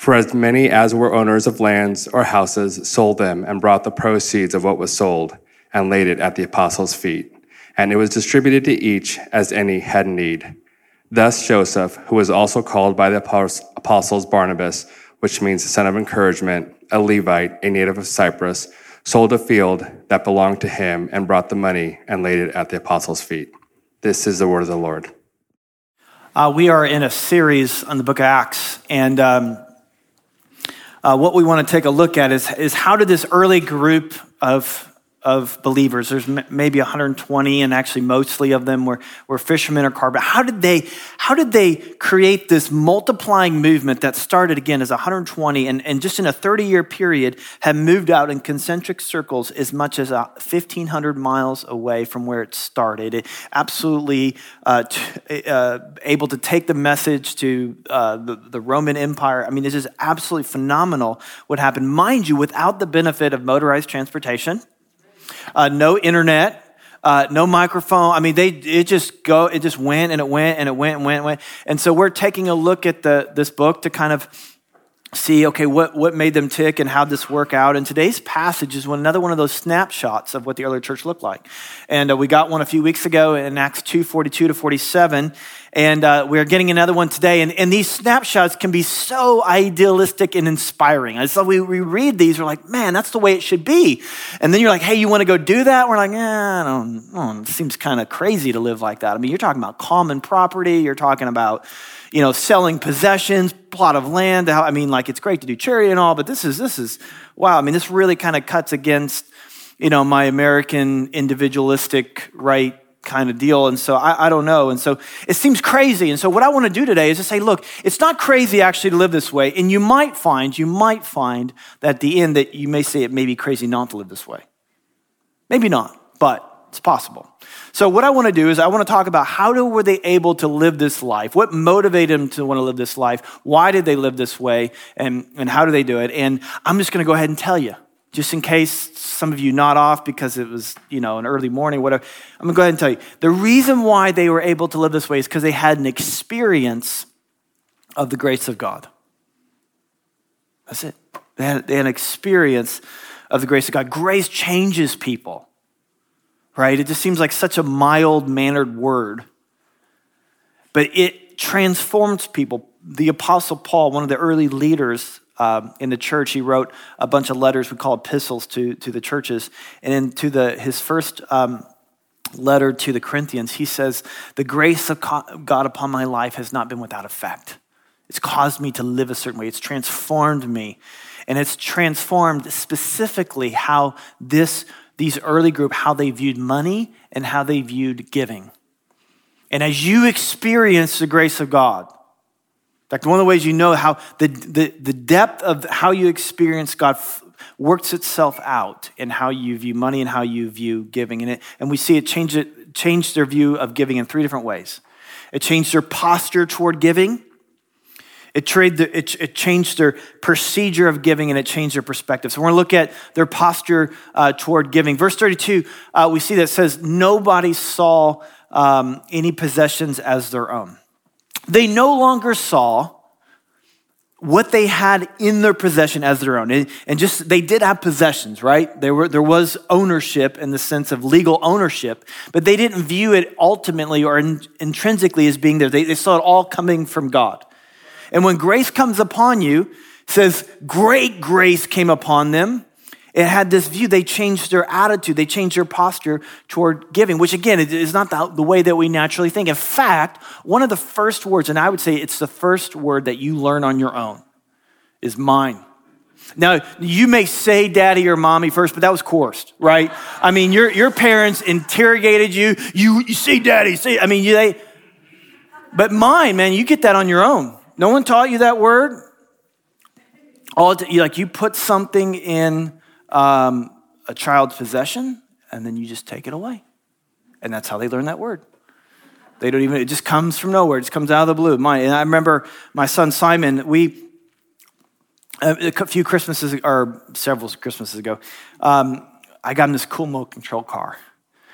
for as many as were owners of lands or houses sold them and brought the proceeds of what was sold and laid it at the apostles' feet and it was distributed to each as any had need. Thus Joseph, who was also called by the apostles Barnabas, which means the son of encouragement, a Levite, a native of Cyprus, sold a field that belonged to him and brought the money and laid it at the apostles' feet. This is the word of the Lord. Uh, we are in a series on the book of Acts, and um, uh, what we want to take a look at is, is how did this early group of of believers. There's maybe 120, and actually mostly of them were, were fishermen or carpenters. How did they how did they create this multiplying movement that started again as 120 and, and just in a 30 year period have moved out in concentric circles as much as 1,500 miles away from where it started? It absolutely uh, t- uh, able to take the message to uh, the, the Roman Empire. I mean, this is absolutely phenomenal what happened. Mind you, without the benefit of motorized transportation uh, no internet. Uh, no microphone. I mean, they it just go it just went and it went and it went and went and went. And so we're taking a look at the this book to kind of see okay what what made them tick and how this work out. And today's passage is another one of those snapshots of what the early church looked like. And uh, we got one a few weeks ago in Acts two forty two to forty seven. And uh, we're getting another one today. And, and these snapshots can be so idealistic and inspiring. And so we, we read these, we're like, man, that's the way it should be. And then you're like, hey, you want to go do that? We're like, eh, I don't, oh, it seems kind of crazy to live like that. I mean, you're talking about common property, you're talking about, you know, selling possessions, plot of land. I mean, like, it's great to do charity and all, but this is, this is, wow. I mean, this really kind of cuts against, you know, my American individualistic right kind of deal. And so I, I, don't know. And so it seems crazy. And so what I want to do today is to say, look, it's not crazy actually to live this way. And you might find, you might find that at the end that you may say it may be crazy not to live this way. Maybe not, but it's possible. So what I want to do is I want to talk about how do, were they able to live this life? What motivated them to want to live this life? Why did they live this way? And, and how do they do it? And I'm just going to go ahead and tell you just in case some of you not off because it was, you know, an early morning, whatever. I'm gonna go ahead and tell you. The reason why they were able to live this way is because they had an experience of the grace of God. That's it. They had, they had an experience of the grace of God. Grace changes people, right? It just seems like such a mild mannered word, but it transforms people. The Apostle Paul, one of the early leaders um, in the church, he wrote a bunch of letters we call epistles to, to the churches. And in to the, his first um, letter to the Corinthians, he says, The grace of God upon my life has not been without effect. It's caused me to live a certain way, it's transformed me. And it's transformed specifically how this, these early group, how they viewed money and how they viewed giving. And as you experience the grace of God, fact, one of the ways you know how the, the, the depth of how you experience God f- works itself out in how you view money and how you view giving. And, it, and we see it change, it change their view of giving in three different ways. It changed their posture toward giving. It, trade the, it, it, changed their procedure of giving and it changed their perspective. So we're going to look at their posture uh, toward giving. Verse 32, uh, we see that says, Nobody saw um, any possessions as their own they no longer saw what they had in their possession as their own. And just, they did have possessions, right? There, were, there was ownership in the sense of legal ownership, but they didn't view it ultimately or in, intrinsically as being there. They, they saw it all coming from God. And when grace comes upon you, says, great grace came upon them it had this view. They changed their attitude. They changed their posture toward giving, which again is not the, the, way that we naturally think. In fact, one of the first words, and I would say it's the first word that you learn on your own, is mine. Now, you may say daddy or mommy first, but that was coerced, right? I mean, your, your parents interrogated you. You, you say daddy, say, I mean, you, they, but mine, man, you get that on your own. No one taught you that word. all like you put something in um, a child's possession, and then you just take it away, and that's how they learn that word. They don't even, it just comes from nowhere. It just comes out of the blue. Mine. And I remember my son Simon, we, a few Christmases, or several Christmases ago, um, I got him this cool remote control car.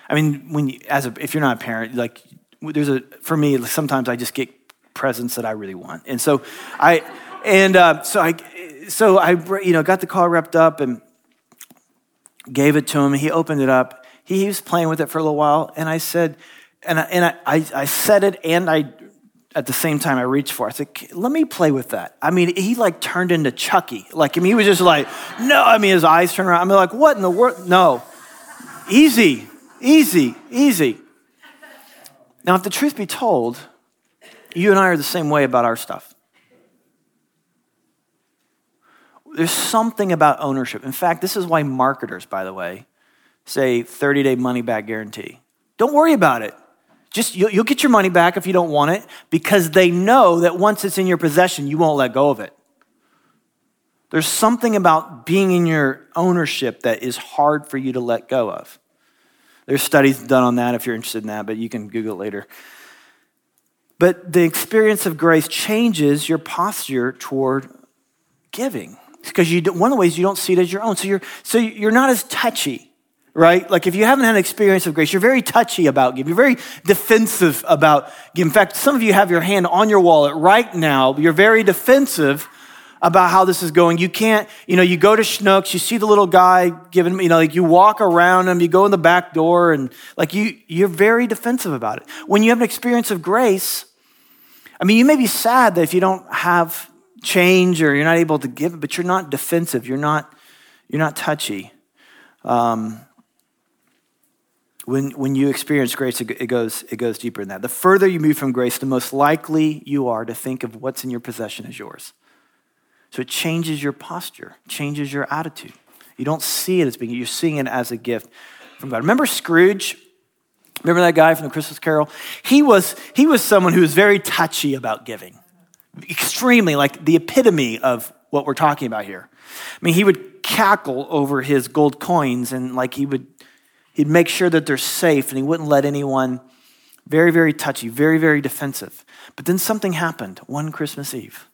I mean, when you, as a, if you're not a parent, like there's a, for me, sometimes I just get presents that I really want. And so I, and uh, so I, so I, you know, got the car wrapped up and gave it to him. He opened it up. He was playing with it for a little while, and I said, and I, and I, I, I said it, and I, at the same time, I reached for. It. I said, "Let me play with that." I mean, he like turned into Chucky. Like, I mean, he was just like, "No." I mean, his eyes turned around. I mean, like, what in the world? No, easy, easy, easy. Now, if the truth be told, you and I are the same way about our stuff. There's something about ownership. In fact, this is why marketers, by the way, say 30 day money back guarantee. Don't worry about it. Just you'll, you'll get your money back if you don't want it because they know that once it's in your possession, you won't let go of it. There's something about being in your ownership that is hard for you to let go of. There's studies done on that if you're interested in that, but you can Google it later. But the experience of grace changes your posture toward giving because you, one of the ways you don't see it as your own. So you're, so you're not as touchy right? Like if you haven't had an experience of grace, you're very touchy about giving. You're very defensive about giving. In fact, some of you have your hand on your wallet right now. You're very defensive about how this is going. You can't, you know, you go to Schnucks, you see the little guy giving, you know, like you walk around him, you go in the back door, and like you, you're very defensive about it. When you have an experience of grace, I mean, you may be sad that if you don't have change or you're not able to give it, but you're not defensive. You're not, you're not touchy. Um, when, when you experience grace, it goes, it goes deeper than that. The further you move from grace, the most likely you are to think of what's in your possession as yours. So it changes your posture, changes your attitude. You don't see it as being, you're seeing it as a gift from God. Remember Scrooge? Remember that guy from the Christmas Carol? He was, he was someone who was very touchy about giving, extremely, like the epitome of what we're talking about here. I mean, he would cackle over his gold coins and like he would He'd make sure that they're safe and he wouldn't let anyone, very, very touchy, very, very defensive. But then something happened one Christmas Eve.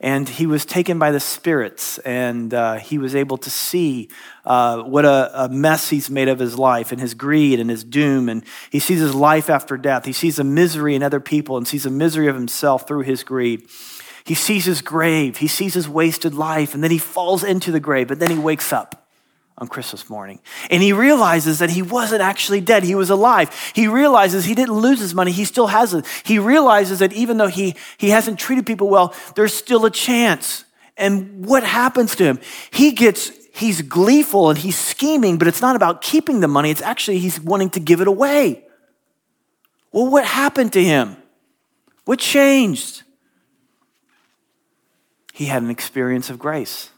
And he was taken by the spirits, and uh, he was able to see uh, what a, a mess he's made of his life and his greed and his doom. And he sees his life after death. He sees the misery in other people and sees the misery of himself through his greed. He sees his grave. He sees his wasted life, and then he falls into the grave, but then he wakes up on Christmas morning. And he realizes that he wasn't actually dead, he was alive. He realizes he didn't lose his money, he still has it. He realizes that even though he, he hasn't treated people well, there's still a chance. And what happens to him? He gets, he's gleeful and he's scheming, but it's not about keeping the money, it's actually he's wanting to give it away. Well, what happened to him? What changed? He had an experience of grace.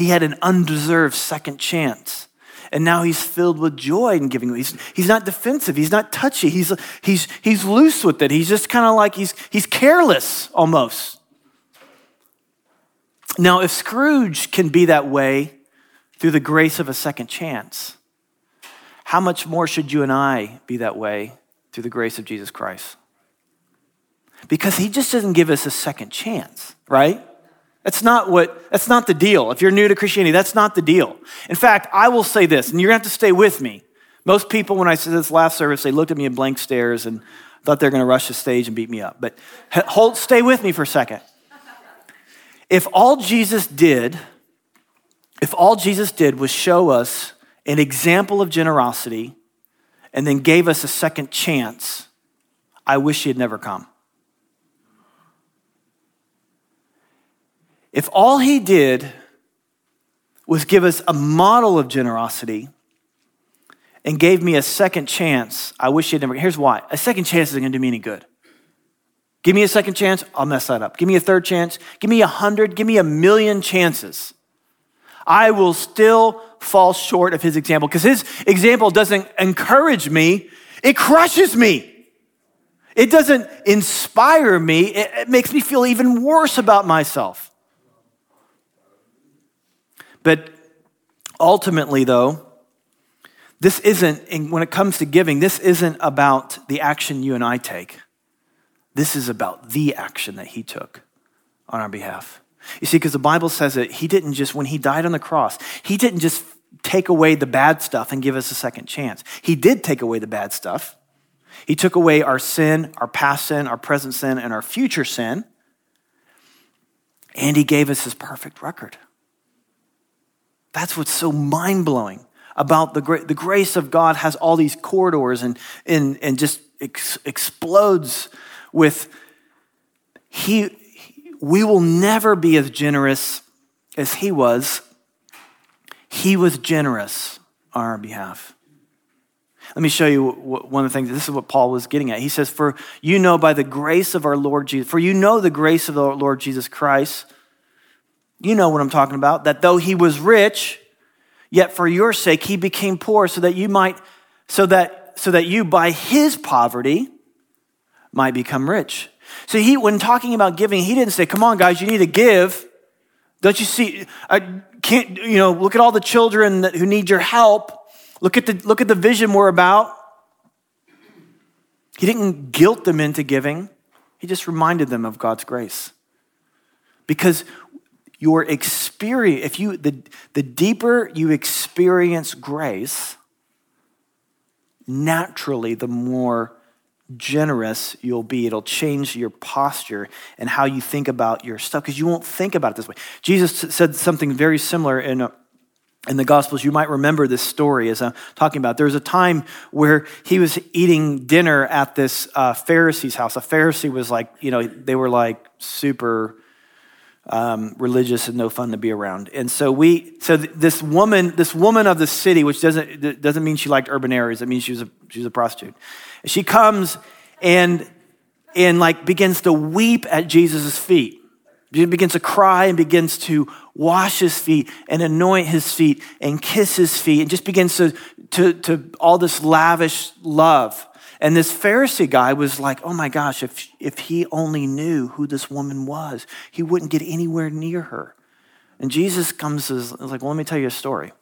He had an undeserved second chance. And now he's filled with joy in giving. He's, he's not defensive. He's not touchy. He's, he's, he's loose with it. He's just kind of like he's, he's careless almost. Now, if Scrooge can be that way through the grace of a second chance, how much more should you and I be that way through the grace of Jesus Christ? Because he just doesn't give us a second chance, right? That's not what, that's not the deal. If you're new to Christianity, that's not the deal. In fact, I will say this, and you're gonna have to stay with me. Most people, when I said this last service, they looked at me in blank stares and thought they were gonna rush the stage and beat me up. But hold, stay with me for a second. If all Jesus did, if all Jesus did was show us an example of generosity and then gave us a second chance, I wish he had never come. If all he did was give us a model of generosity and gave me a second chance, I wish he'd never. Here's why a second chance isn't going to do me any good. Give me a second chance, I'll mess that up. Give me a third chance, give me a hundred, give me a million chances. I will still fall short of his example because his example doesn't encourage me, it crushes me. It doesn't inspire me, it, makes me feel even worse about myself. But ultimately, though, this isn't, when it comes to giving, this isn't about the action you and I take. This is about the action that he took on our behalf. You see, because the Bible says that he didn't just, when he died on the cross, he didn't just take away the bad stuff and give us a second chance. He did take away the bad stuff. He took away our sin, our past sin, our present sin, and our future sin. And he gave us his perfect record. That's what's so mind blowing about the, gra- the grace of God has all these corridors and, and, and just ex- explodes with he, we will never be as generous as he was. He was generous on our behalf. Let me show you one of the things. This is what Paul was getting at. He says, For you know by the grace of our Lord Jesus, for you know the grace of the Lord Jesus Christ. You know what I'm talking about, that though he was rich, yet for your sake he became poor, so that you might, so that, so that you by his poverty might become rich. So he, when talking about giving, he didn't say, come on, guys, you need to give. Don't you see? I can't, you know, look at all the children that, who need your help. Look at the, look at the vision we're about. He didn't guilt them into giving. He just reminded them of God's grace. Because your experience, if you, the, the deeper you experience grace, naturally, the more generous you'll be. It'll change your posture and how you think about your stuff because you won't think about it this way. Jesus said something very similar in, a, in the Gospels. You might remember this story as I'm talking about. There was a time where he was eating dinner at this uh, Pharisee's house. A Pharisee was like, you know, they were like super. Um, religious and no fun to be around. And so we, so this woman, this woman of the city, which doesn't doesn't mean she liked urban areas. It means she was a she was a prostitute. She comes and, and like begins to weep at Jesus' feet. She begins to cry and begins to wash his feet and anoint his feet and kiss his feet and just begins to, to, to all this lavish love. And this Pharisee guy was like, oh my gosh, if, if he only knew who this woman was, he wouldn't get anywhere near her. And Jesus comes as like, well, let me tell you a story.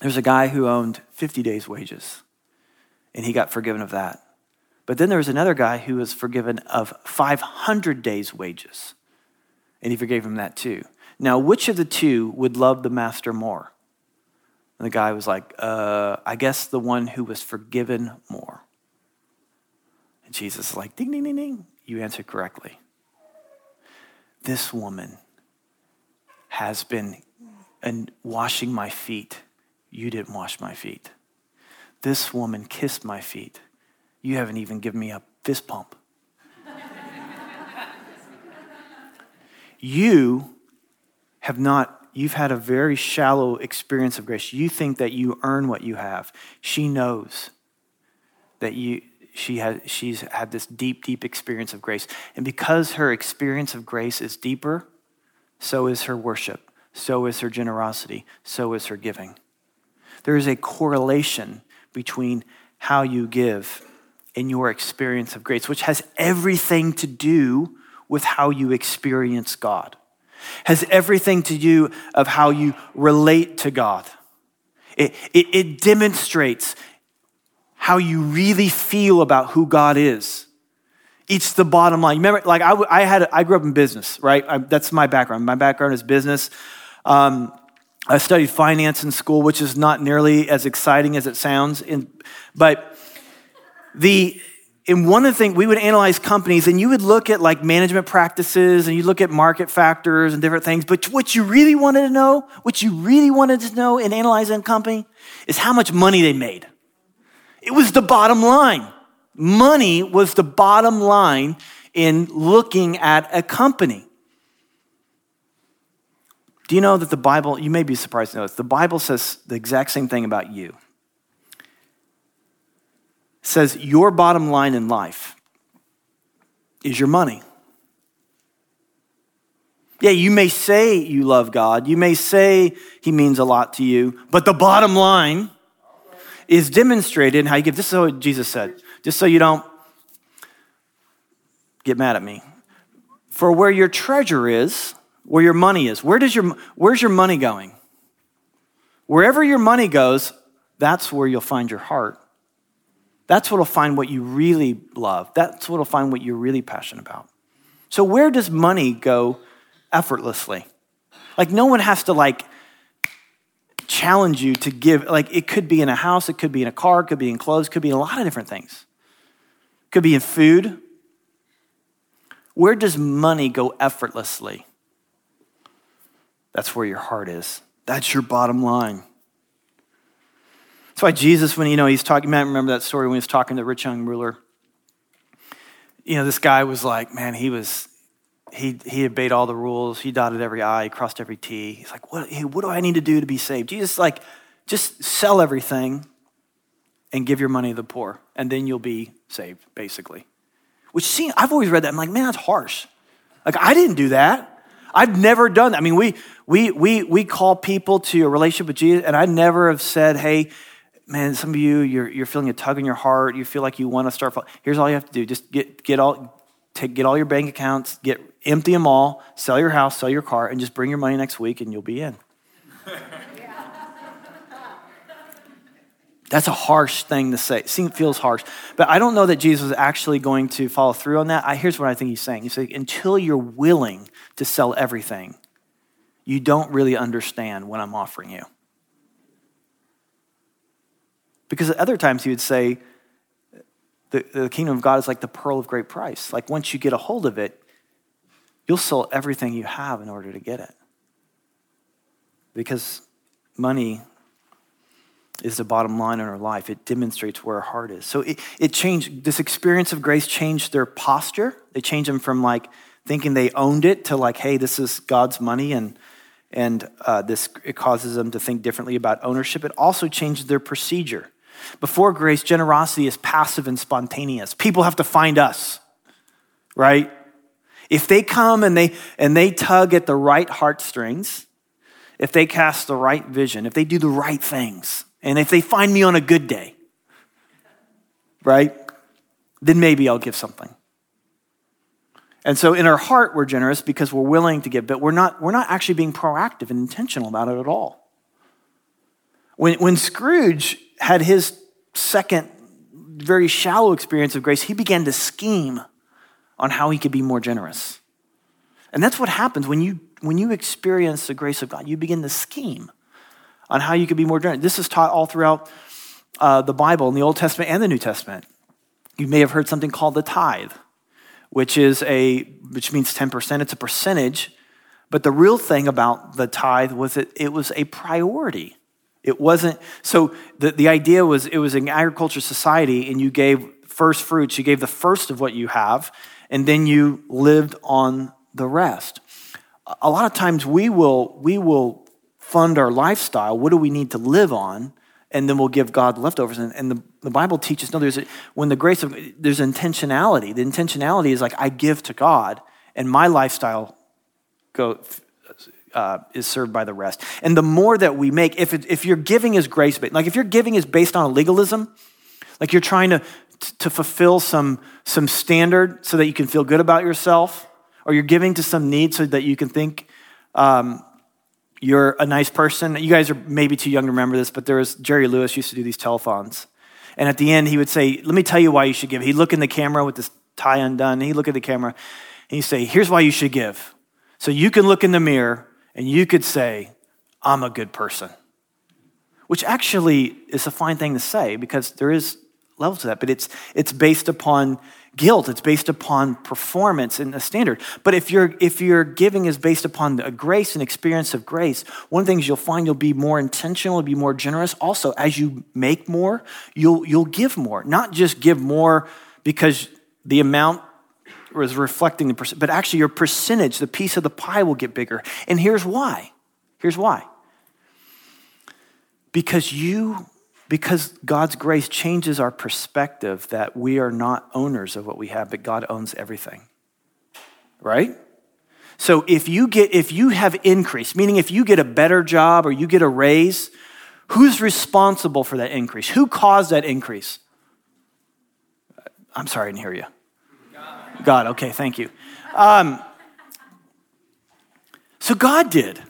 There's a guy who owned 50 days' wages and he got forgiven of that. But then there was another guy who was forgiven of 500 days' wages, and he forgave him that too. Now, which of the two would love the master more? And the guy was like, uh, I guess the one who was forgiven more. And Jesus is like, ding, ding, ding, ding. You answered correctly. This woman has been and washing my feet. You didn't wash my feet. This woman kissed my feet. You haven't even given me a fist pump. you have not, you've had a very shallow experience of grace. You think that you earn what you have. She knows that you, she has, she's had this deep, deep experience of grace. And because her experience of grace is deeper, so is her worship, so is her generosity, so is her giving. There is a correlation between how you give and your experience of grace, which has everything to do with how you experience God, has everything to do of how you relate to God. It, it, it demonstrates how you really feel about who God is. It's the bottom line. Remember, like I, I had, I grew up in business, right? I, that's my background. My background is business. Um, I studied finance in school, which is not nearly as exciting as it sounds. In, but the in one of the things we would analyze companies and you would look at like management practices and you look at market factors and different things but what you really wanted to know what you really wanted to know in analyzing a company is how much money they made. It was the bottom line. Money was the bottom line in looking at a company. Do you know that the Bible, you may be surprised to know this, the Bible says the exact same thing about you. Says your bottom line in life is your money. Yeah, you may say you love God, you may say He means a lot to you, but the bottom line is demonstrated in how you give. This is what Jesus said, just so you don't get mad at me. For where your treasure is, where your money is. Where does your, where's your money going? Wherever your money goes, that's where you'll find your heart. That's what'll find what you really love. That's what'll find what you're really passionate about. So where does money go effortlessly? Like no one has to like challenge you to give like it could be in a house, it could be in a car, it could be in clothes, it could be in a lot of different things. It could be in food. Where does money go effortlessly? That's where your heart is. That's your bottom line. That's why Jesus, when you know he's talking, might remember that story when he was talking to the rich young ruler. You know, this guy was like, man, he was he he obeyed all the rules. He dotted every I, crossed every T. He's like, what, hey, what do I need to do to be saved? Jesus, like, just sell everything and give your money to the poor, and then you'll be saved, basically. Which see, I've always read that. I'm like, man, that's harsh. Like, I didn't do that. I've never done that. I mean, we we we we call people to a relationship with Jesus, and I never have said, hey, man, some of you, you're, you're feeling a tug in your heart. You feel like you want to start. Here's all you have to do: just get get all take get all your bank accounts, get empty them all, sell your house, sell your car, and just bring your money next week, and you'll be in. That's a harsh thing to say. It feels harsh. But I don't know that Jesus is actually going to follow through on that. I, here's what I think he's saying. He's saying, until you're willing to sell everything, you don't really understand what I'm offering you. Because at other times he would say, the, the kingdom of God is like the pearl of great price. Like once you get a hold of it, you'll sell everything you have in order to get it. Because money is the bottom line in our life. It demonstrates where our heart is. So it, it changed, this experience of grace changed their posture. They changed them from like thinking they owned it to like, hey, this is God's money and and uh, this it causes them to think differently about ownership. It also changed their procedure. Before grace, generosity is passive and spontaneous. People have to find us, right? If they come and they and they tug at the right heartstrings, if they cast the right vision, if they do the right things, and if they find me on a good day, right? Then maybe I'll give something. And so in our heart, we're generous because we're willing to give, but we're not, we're not actually being proactive and intentional about it at all. When, when Scrooge had his second, very shallow experience of grace, he began to scheme on how he could be more generous. And that's what happens when you, when you experience the grace of God. You begin to scheme on how you could be more generous. This is taught all throughout uh, the Bible, in the Old Testament and the New Testament. You may have heard something called the tithe, which is a which means 10%. It's a percentage. But the real thing about the tithe was that it was a priority. It wasn't so the, the idea was it was an agriculture society and you gave first fruits, you gave the first of what you have, and then you lived on the rest. A lot of times we will we will fund our lifestyle. What do we need to live on? And then we'll give God leftovers. And, and the, the Bible teaches no, there's a, when the grace of there's intentionality. The intentionality is like I give to God, and my lifestyle go uh, is served by the rest. And the more that we make, if it, if your giving is grace based, like if your giving is based on legalism, like you're trying to to fulfill some some standard so that you can feel good about yourself, or you're giving to some need so that you can think um, you're a nice person. You guys are maybe too young to remember this, but there was Jerry Lewis used to do these telethons. And at the end, he would say, Let me tell you why you should give. He'd look in the camera with this tie undone. He'd look at the camera and he'd say, Here's why you should give. So you can look in the mirror and you could say, I'm a good person. Which actually is a fine thing to say because there is level to that, but it's, it's based upon guilt. It's based upon performance and a standard. But if, you if your giving is based upon a grace and experience of grace, one of the things you'll find you'll be more intentional, you'll be more generous. Also, as you make more, you'll, you'll give more. Not just give more because the amount was reflecting the percent, but actually your percentage, the piece of the pie will get bigger. And here's why. Here's why. Because you because God's grace changes our perspective that we are not owners of what we have, but God owns everything. Right? So if you get if you have increase, meaning if you get a better job or you get a raise, who's responsible for that increase? Who caused that increase? I'm sorry, I didn't hear you. God. Okay, thank you. Um, So God did.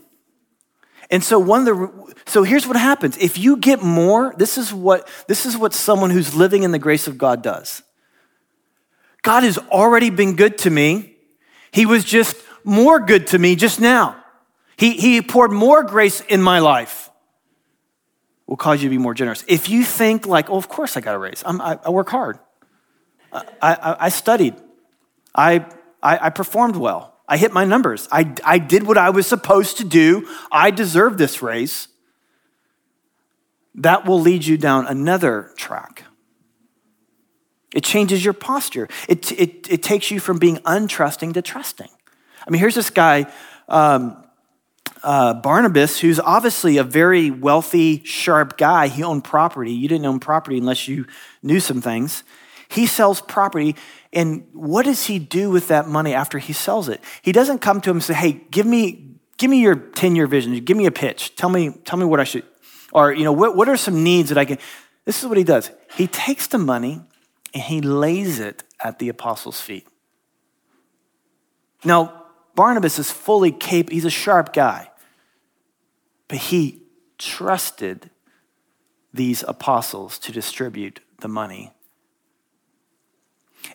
And so one of the so here's what happens. If you get more, this is what this is what someone who's living in the grace of God does. God has already been good to me. He was just more good to me just now. He, he poured more grace in my life. Will cause you to be more generous. If you think like, oh, of course I got a raise. I, I work hard. I, I, I studied. I, I, I performed well. I hit my numbers. I, I did what I was supposed to do. I deserve this raise. That will lead you down another track. It changes your posture. It, it, it takes you from being untrusting to trusting. I mean, here's this guy, um, uh, Barnabas, who's obviously a very wealthy, sharp guy. He owned property. You didn't own property unless you knew some things. He sells property. And what does he do with that money after he sells it? He doesn't come to him and say, hey, give me, give me your 10 year vision. Give me a pitch. Tell me, tell me what I should, or, you know, what, what are some needs that I can. This is what he does. He takes the money and he lays it at the apostles' feet. Now, Barnabas is fully capable, he's a sharp guy, but he trusted these apostles to distribute the money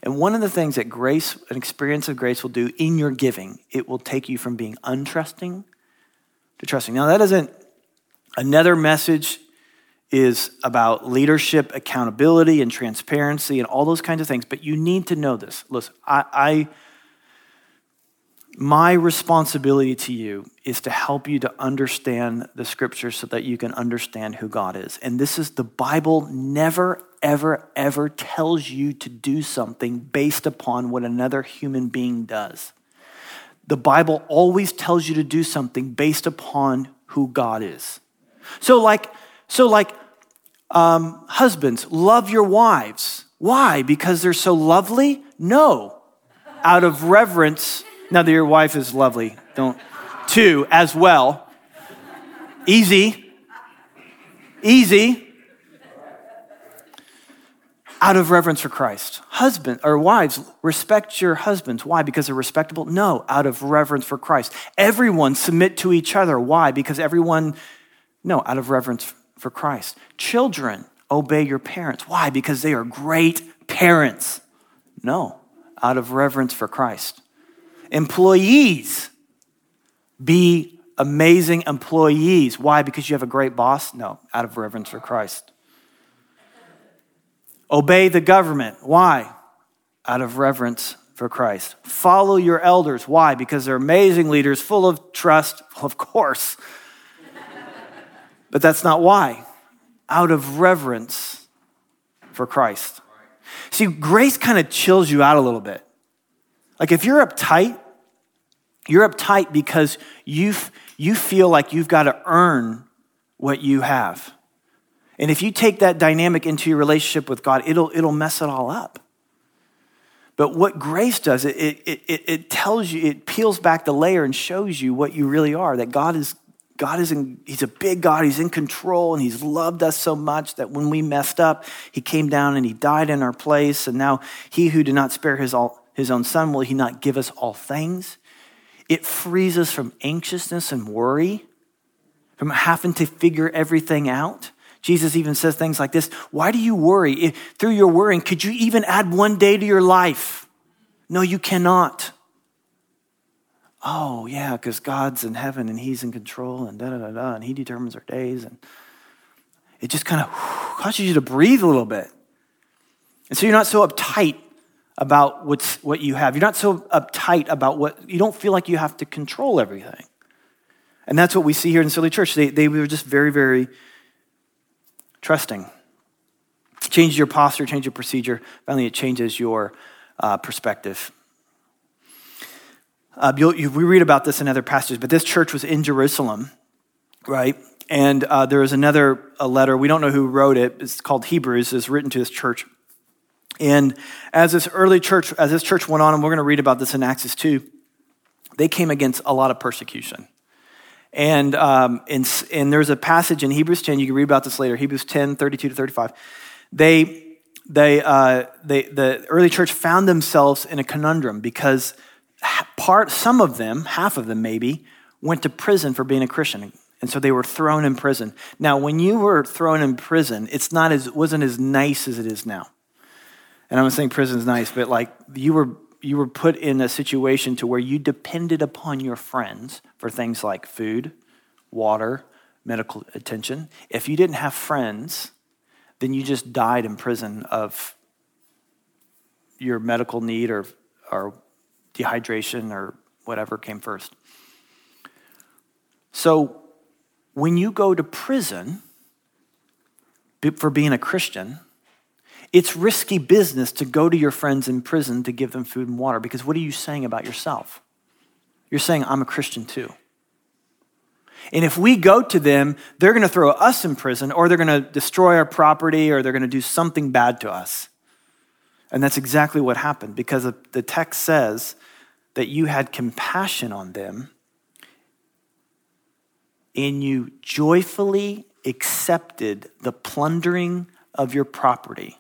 and one of the things that grace, an experience of grace will do in your giving, it will take you from being untrusting to trusting. Now, that isn't another message is about leadership, accountability, and transparency, and all those kinds of things. But you need to know this. Listen, I, I my responsibility to you is to help you to understand the scripture so that you can understand who God is. And this is the Bible never, ever, ever tells you to do something based upon what another human being does. The Bible always tells you to do something based upon who God is. So, like, so like, um, husbands, love your wives. Why? Because they're so lovely? No, out of reverence now that your wife is lovely, don't. Two, as well. Easy. Easy. Out of reverence for Christ. Husband or wives, respect your husbands. Why? Because they're respectable? No, out of reverence for Christ. Everyone submit to each other. Why? Because everyone, no, out of reverence for Christ. Children, obey your parents. Why? Because they are great parents. No, out of reverence for Christ. Employees, be amazing employees. Why? Because you have a great boss? No, out of reverence for Christ. Obey the government. Why? Out of reverence for Christ. Follow your elders. Why? Because they're amazing leaders, full of trust. Of course. but that's not why. Out of reverence for Christ. See, grace kind of chills you out a little bit. Like if you're uptight, you're uptight because you you feel like you've got to earn what you have. And if you take that dynamic into your relationship with God, it'll, it'll mess it all up. But what grace does, it, it, it, it tells you, it peels back the layer and shows you what you really are that God is. God is in, he's a big God. He's in control and he's loved us so much that when we messed up, he came down and he died in our place. And now he who did not spare his all, his own son, will he not give us all things? It frees us from anxiousness and worry, from having to figure everything out. Jesus even says things like this Why do you worry? If, through your worrying, could you even add one day to your life? No, you cannot. Oh, yeah, because God's in heaven and He's in control and da da da da, and He determines our days. And it just kind of causes you to breathe a little bit. And so you're not so uptight about what's, what you have. You're not so uptight about what, you don't feel like you have to control everything. And that's what we see here in Silly Church. They, they were just very, very trusting. Changes your posture, change your procedure. Finally, it changes your uh, perspective. Uh, you, we read about this in other passages, but this church was in Jerusalem, right? And uh, there was another a letter. We don't know who wrote it. It's called Hebrews. It's written to this church. And as this early church, as this church went on, and we're going to read about this in Acts 2, they came against a lot of persecution. And, um, and, and there's a passage in Hebrews 10, you can read about this later, Hebrews 10, 32 to 35. They, they, uh, they, the early church found themselves in a conundrum because part, some of them, half of them maybe, went to prison for being a Christian. And so they were thrown in prison. Now, when you were thrown in prison, it's not as wasn't as nice as it is now. And I'm not saying prison's nice, but like you were you were put in a situation to where you depended upon your friends for things like food, water, medical attention. If you didn't have friends, then you just died in prison of your medical need or, or dehydration or whatever came first. So when you go to prison for being a Christian, it's risky business to go to your friends in prison to give them food and water because what are you saying about yourself? You're saying, I'm a Christian too. And if we go to them, they're going to throw us in prison or they're going to destroy our property or they're going to do something bad to us. And that's exactly what happened because the text says that you had compassion on them and you joyfully accepted the plundering of your property.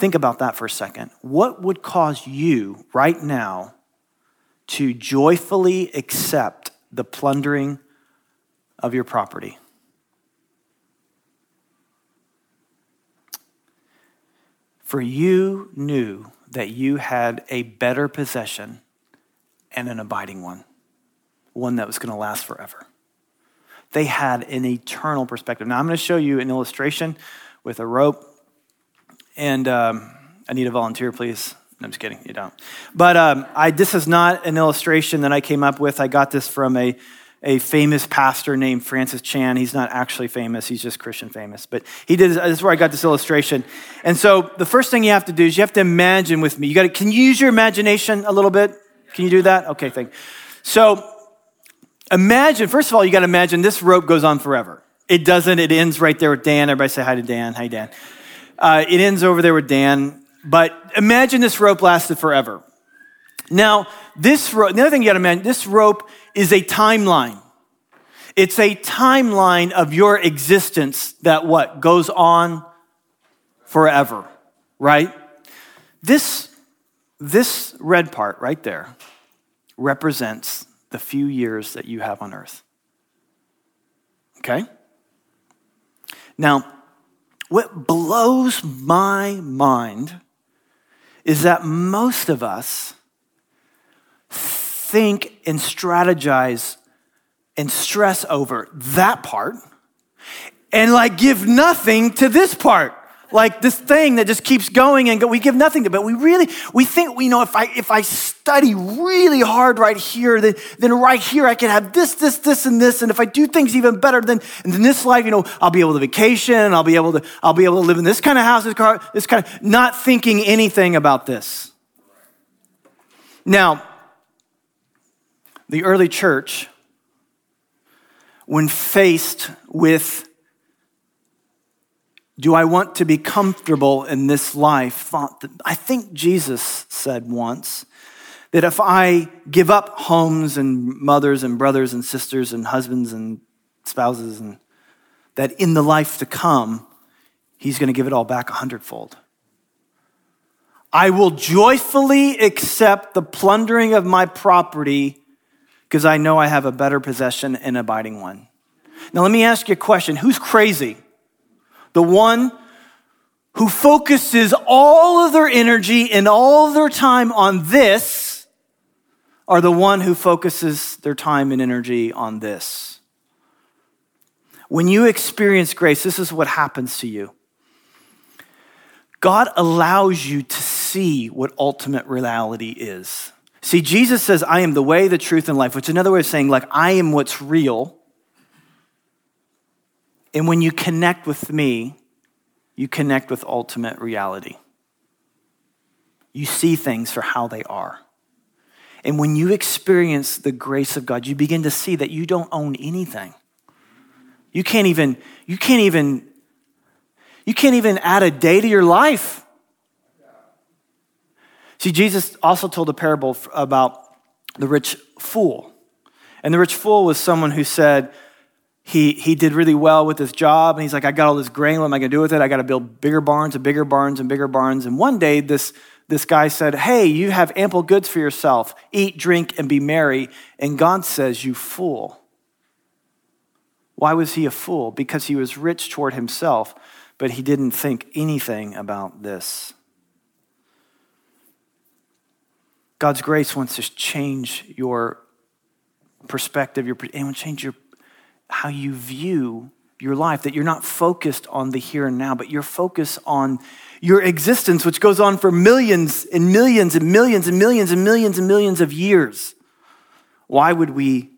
Think about that for a second. What would cause you right now to joyfully accept the plundering of your property? For you knew that you had a better possession and an abiding one, one that was going to last forever. They had an eternal perspective. Now, I'm going to show you an illustration with a rope. And um, I need a volunteer, please. No, I'm just kidding. You don't. But um, I, this is not an illustration that I came up with. I got this from a a famous pastor named Francis Chan. He's not actually famous, he's just Christian famous. But he did, this is where I got this illustration. And so the first thing you have to do is you have to imagine with me. You got to, can you use your imagination a little bit? Can you do that? Okay, thank you. So imagine, first of all, you got to imagine this rope goes on forever. It doesn't, it ends right there with Dan. Everybody say hi to Dan. Hi, Dan. Uh, it ends over there with Dan. But imagine this rope lasted forever. Now, this rope, the other thing you got to imagine, this rope is a timeline. It's a timeline of your existence that what goes on forever, right? This this red part right there represents the few years that you have on earth. Okay? Now, what blows my mind is that most of us think and strategize and stress over that part and like give nothing to this part like this thing that just keeps going and go, we give nothing to but we really we think we know if i if i study really hard right here then then right here i can have this this this and this and if i do things even better then in this life you know i'll be able to vacation i'll be able to i'll be able to live in this kind of house this car this kind of not thinking anything about this. Now the early church, when faced with, do I want to be comfortable in this life, I think Jesus said once, that if I give up homes and mothers and brothers and sisters and husbands and spouses, and that in the life to come, he's going to give it all back a hundredfold. I will joyfully accept the plundering of my property because I know I have a better possession and abiding one. Now, let me ask you a question Who's crazy? The one who focuses all of their energy and all of their time on this, are the one who focuses their time and energy on this? When you experience grace, this is what happens to you. God allows you to see what ultimate reality is. See, Jesus says, I am the way, the truth, and life, which is another way of saying, like, I am what's real. And when you connect with me, you connect with ultimate reality. You see things for how they are. And when you experience the grace of God, you begin to see that you don't own anything. You can't even, you can't even, you can't even add a day to your life. See, Jesus also told a parable about the rich fool. And the rich fool was someone who said, he, he did really well with his job, and he's like, I got all this grain, what am I gonna do with it? I gotta build bigger barns and bigger barns and bigger barns. And one day, this, this guy said, Hey, you have ample goods for yourself. Eat, drink, and be merry. And God says, You fool. Why was he a fool? Because he was rich toward himself, but he didn't think anything about this. God's grace wants to change your perspective, your, it to change your, how you view your life, that you're not focused on the here and now, but you're focused on your existence, which goes on for millions and millions and millions and millions and millions and millions of years. Why would we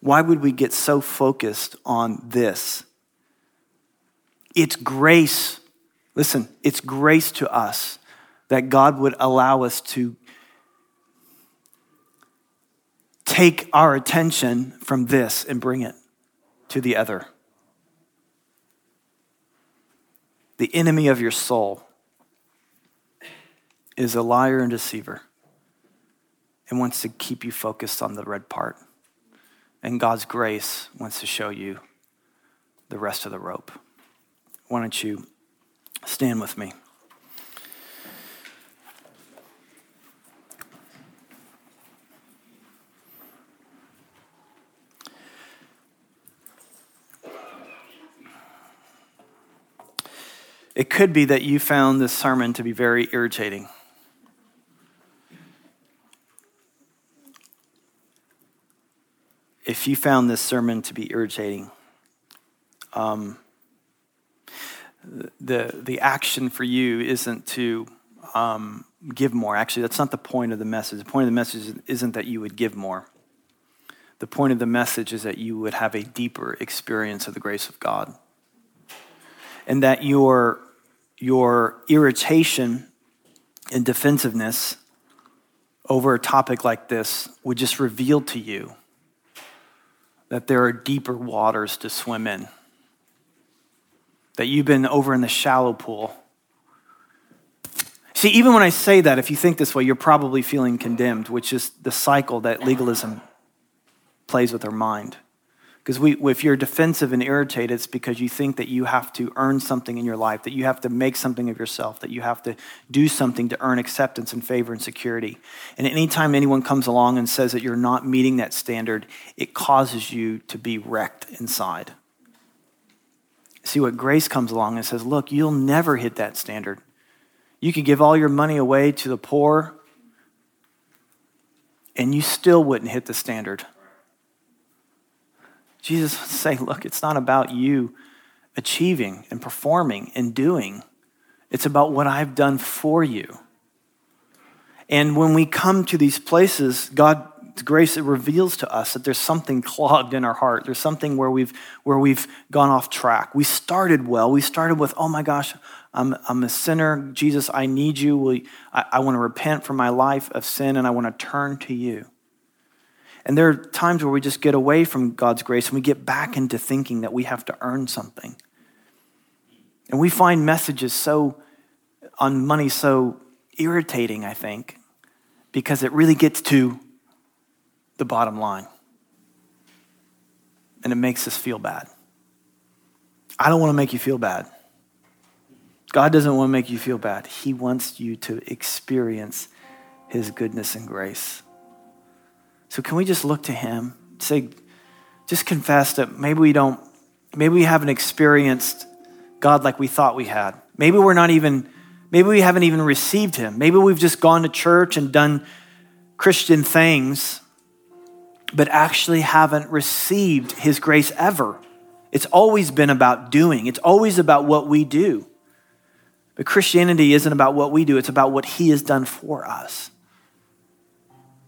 why would we get so focused on this? It's grace. Listen, it's grace to us that God would allow us to take our attention from this and bring it to the other. The enemy of your soul is a liar and deceiver and wants to keep you focused on the red part. And God's grace wants to show you the rest of the rope. Why don't you stand with me? It could be that you found this sermon to be very irritating. if you found this sermon to be irritating, um, the, the action for you isn't to um, give more. Actually, that's not the point of the message. The point of the message isn't that you would give more. The point of the message is that you would have a deeper experience of the grace of God. And that your, your irritation and defensiveness over a topic like this would just reveal to you that there are deeper waters to swim in, that you've been over in the shallow pool. See, even when I say that, if you think this way, you're probably feeling condemned, which is the cycle that legalism plays with our mind. Because we, if you're defensive and irritated, it's because you think that you have to earn something in your life, that you have to make something of yourself, that you have to do something to earn acceptance and favor and security. And anytime anyone comes along and says that you're not meeting that standard, it causes you to be wrecked inside. See what grace comes along and says, look, you'll never hit that standard. You could give all your money away to the poor, and you still wouldn't hit the standard. Jesus would say, Look, it's not about you achieving and performing and doing, it's about what I've done for you. And when we come to these places, God's grace it reveals to us that there's something clogged in our heart. There's something where we've where we've gone off track. We started well. We started with, oh my gosh, I'm, I'm a sinner. Jesus, I need you. I, I want to repent from my life of sin and I want to turn to you. And there are times where we just get away from God's grace and we get back into thinking that we have to earn something. And we find messages so on money so irritating, I think, because it really gets to the bottom line. And it makes us feel bad. I don't want to make you feel bad. God doesn't want to make you feel bad. He wants you to experience His goodness and grace. So can we just look to him? Say, just confess that maybe we don't, maybe we haven't experienced God like we thought we had. Maybe we're not even, maybe we haven't even received him. Maybe we've just gone to church and done Christian things, but actually haven't received his grace ever. It's always been about doing, it's always about what we do. But Christianity isn't about what we do, it's about what he has done for us.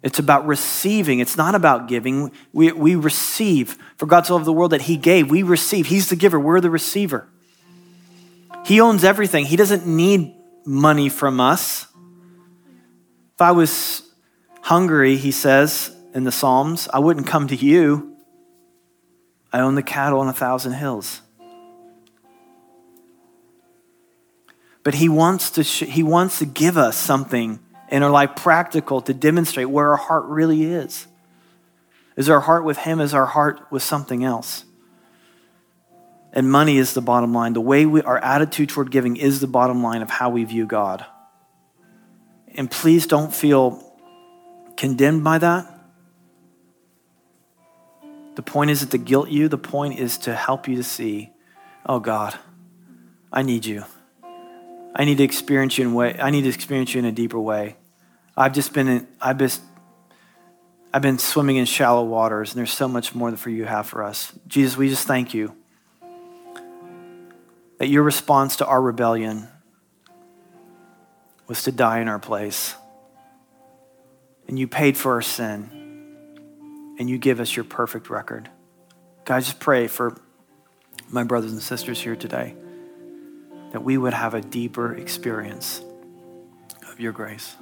It's about receiving. It's not about giving. We, we receive. For God so loved the world that He gave. We receive. He's the giver. We're the receiver. He owns everything. He doesn't need money from us. If I was hungry, he says in the Psalms, I wouldn't come to you. I own the cattle on a thousand hills. But he wants to, sh- he wants to give us something in our life practical to demonstrate where our heart really is. Is our heart with Him? Is our heart with something else? And money is the bottom line. The way we, our attitude toward giving is the bottom line of how we view God. And please don't feel condemned by that. The point isn't to guilt you, the point is to help you to see, oh God, I need you. I need to experience you in way I need to experience you in a deeper way. I've just been in, I've just I've been swimming in shallow waters, and there's so much more for you have for us. Jesus, we just thank you that your response to our rebellion was to die in our place. And you paid for our sin. And you give us your perfect record. God, I just pray for my brothers and sisters here today that we would have a deeper experience of your grace.